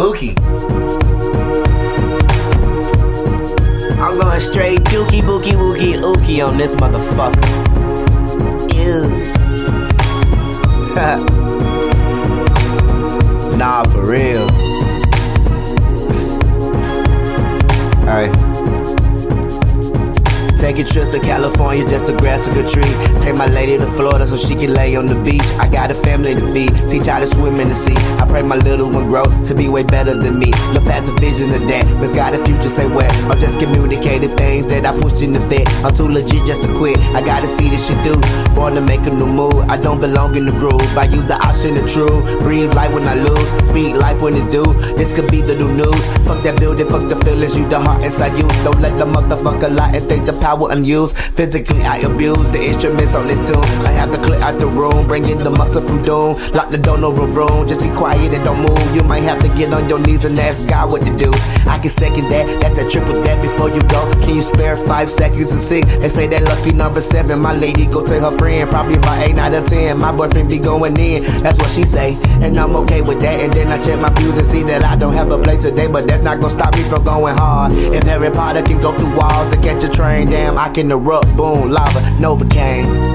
Bookie. I'm going straight dookie, bookie, wookie, ookie on this motherfucker. Ew. nah, for real. Taking trips to California just to grab a good tree. Take my lady to Florida so she can lay on the beach. I got a family to feed, teach how to swim in the sea. I pray my little one grow to be way better than me. Look past the vision of that, but got a future say where. I'm just communicating things that I pushed in the fit. I'm too legit just to quit. I gotta see this shit do. Born to make a new move. I don't belong in the groove. I use the option of true. Breathe life when I lose. Speak life when it's due. This could be the new news. Fuck that building, fuck the feelings. You the heart inside you. Don't let the motherfucker lie and take the power power unused. Physically, I abuse the instruments on this tune. I have to clear out the room, bring in the muscle from doom. Lock the door, no room. Just be quiet and don't move. You might have to get on your knees and ask God what to do. I can second that. That's a triple that before you go. Can you spare five seconds to see? They say that lucky number seven. My lady go tell her friend. Probably about eight, nine, or ten. My boyfriend be going in. That's what she say. And I'm okay with that. And then I check my views and see that I don't have a play today. But that's not gonna stop me from going hard. If Harry Potter can go through walls to catch a train, I can erupt, boom, lava, Novocaine.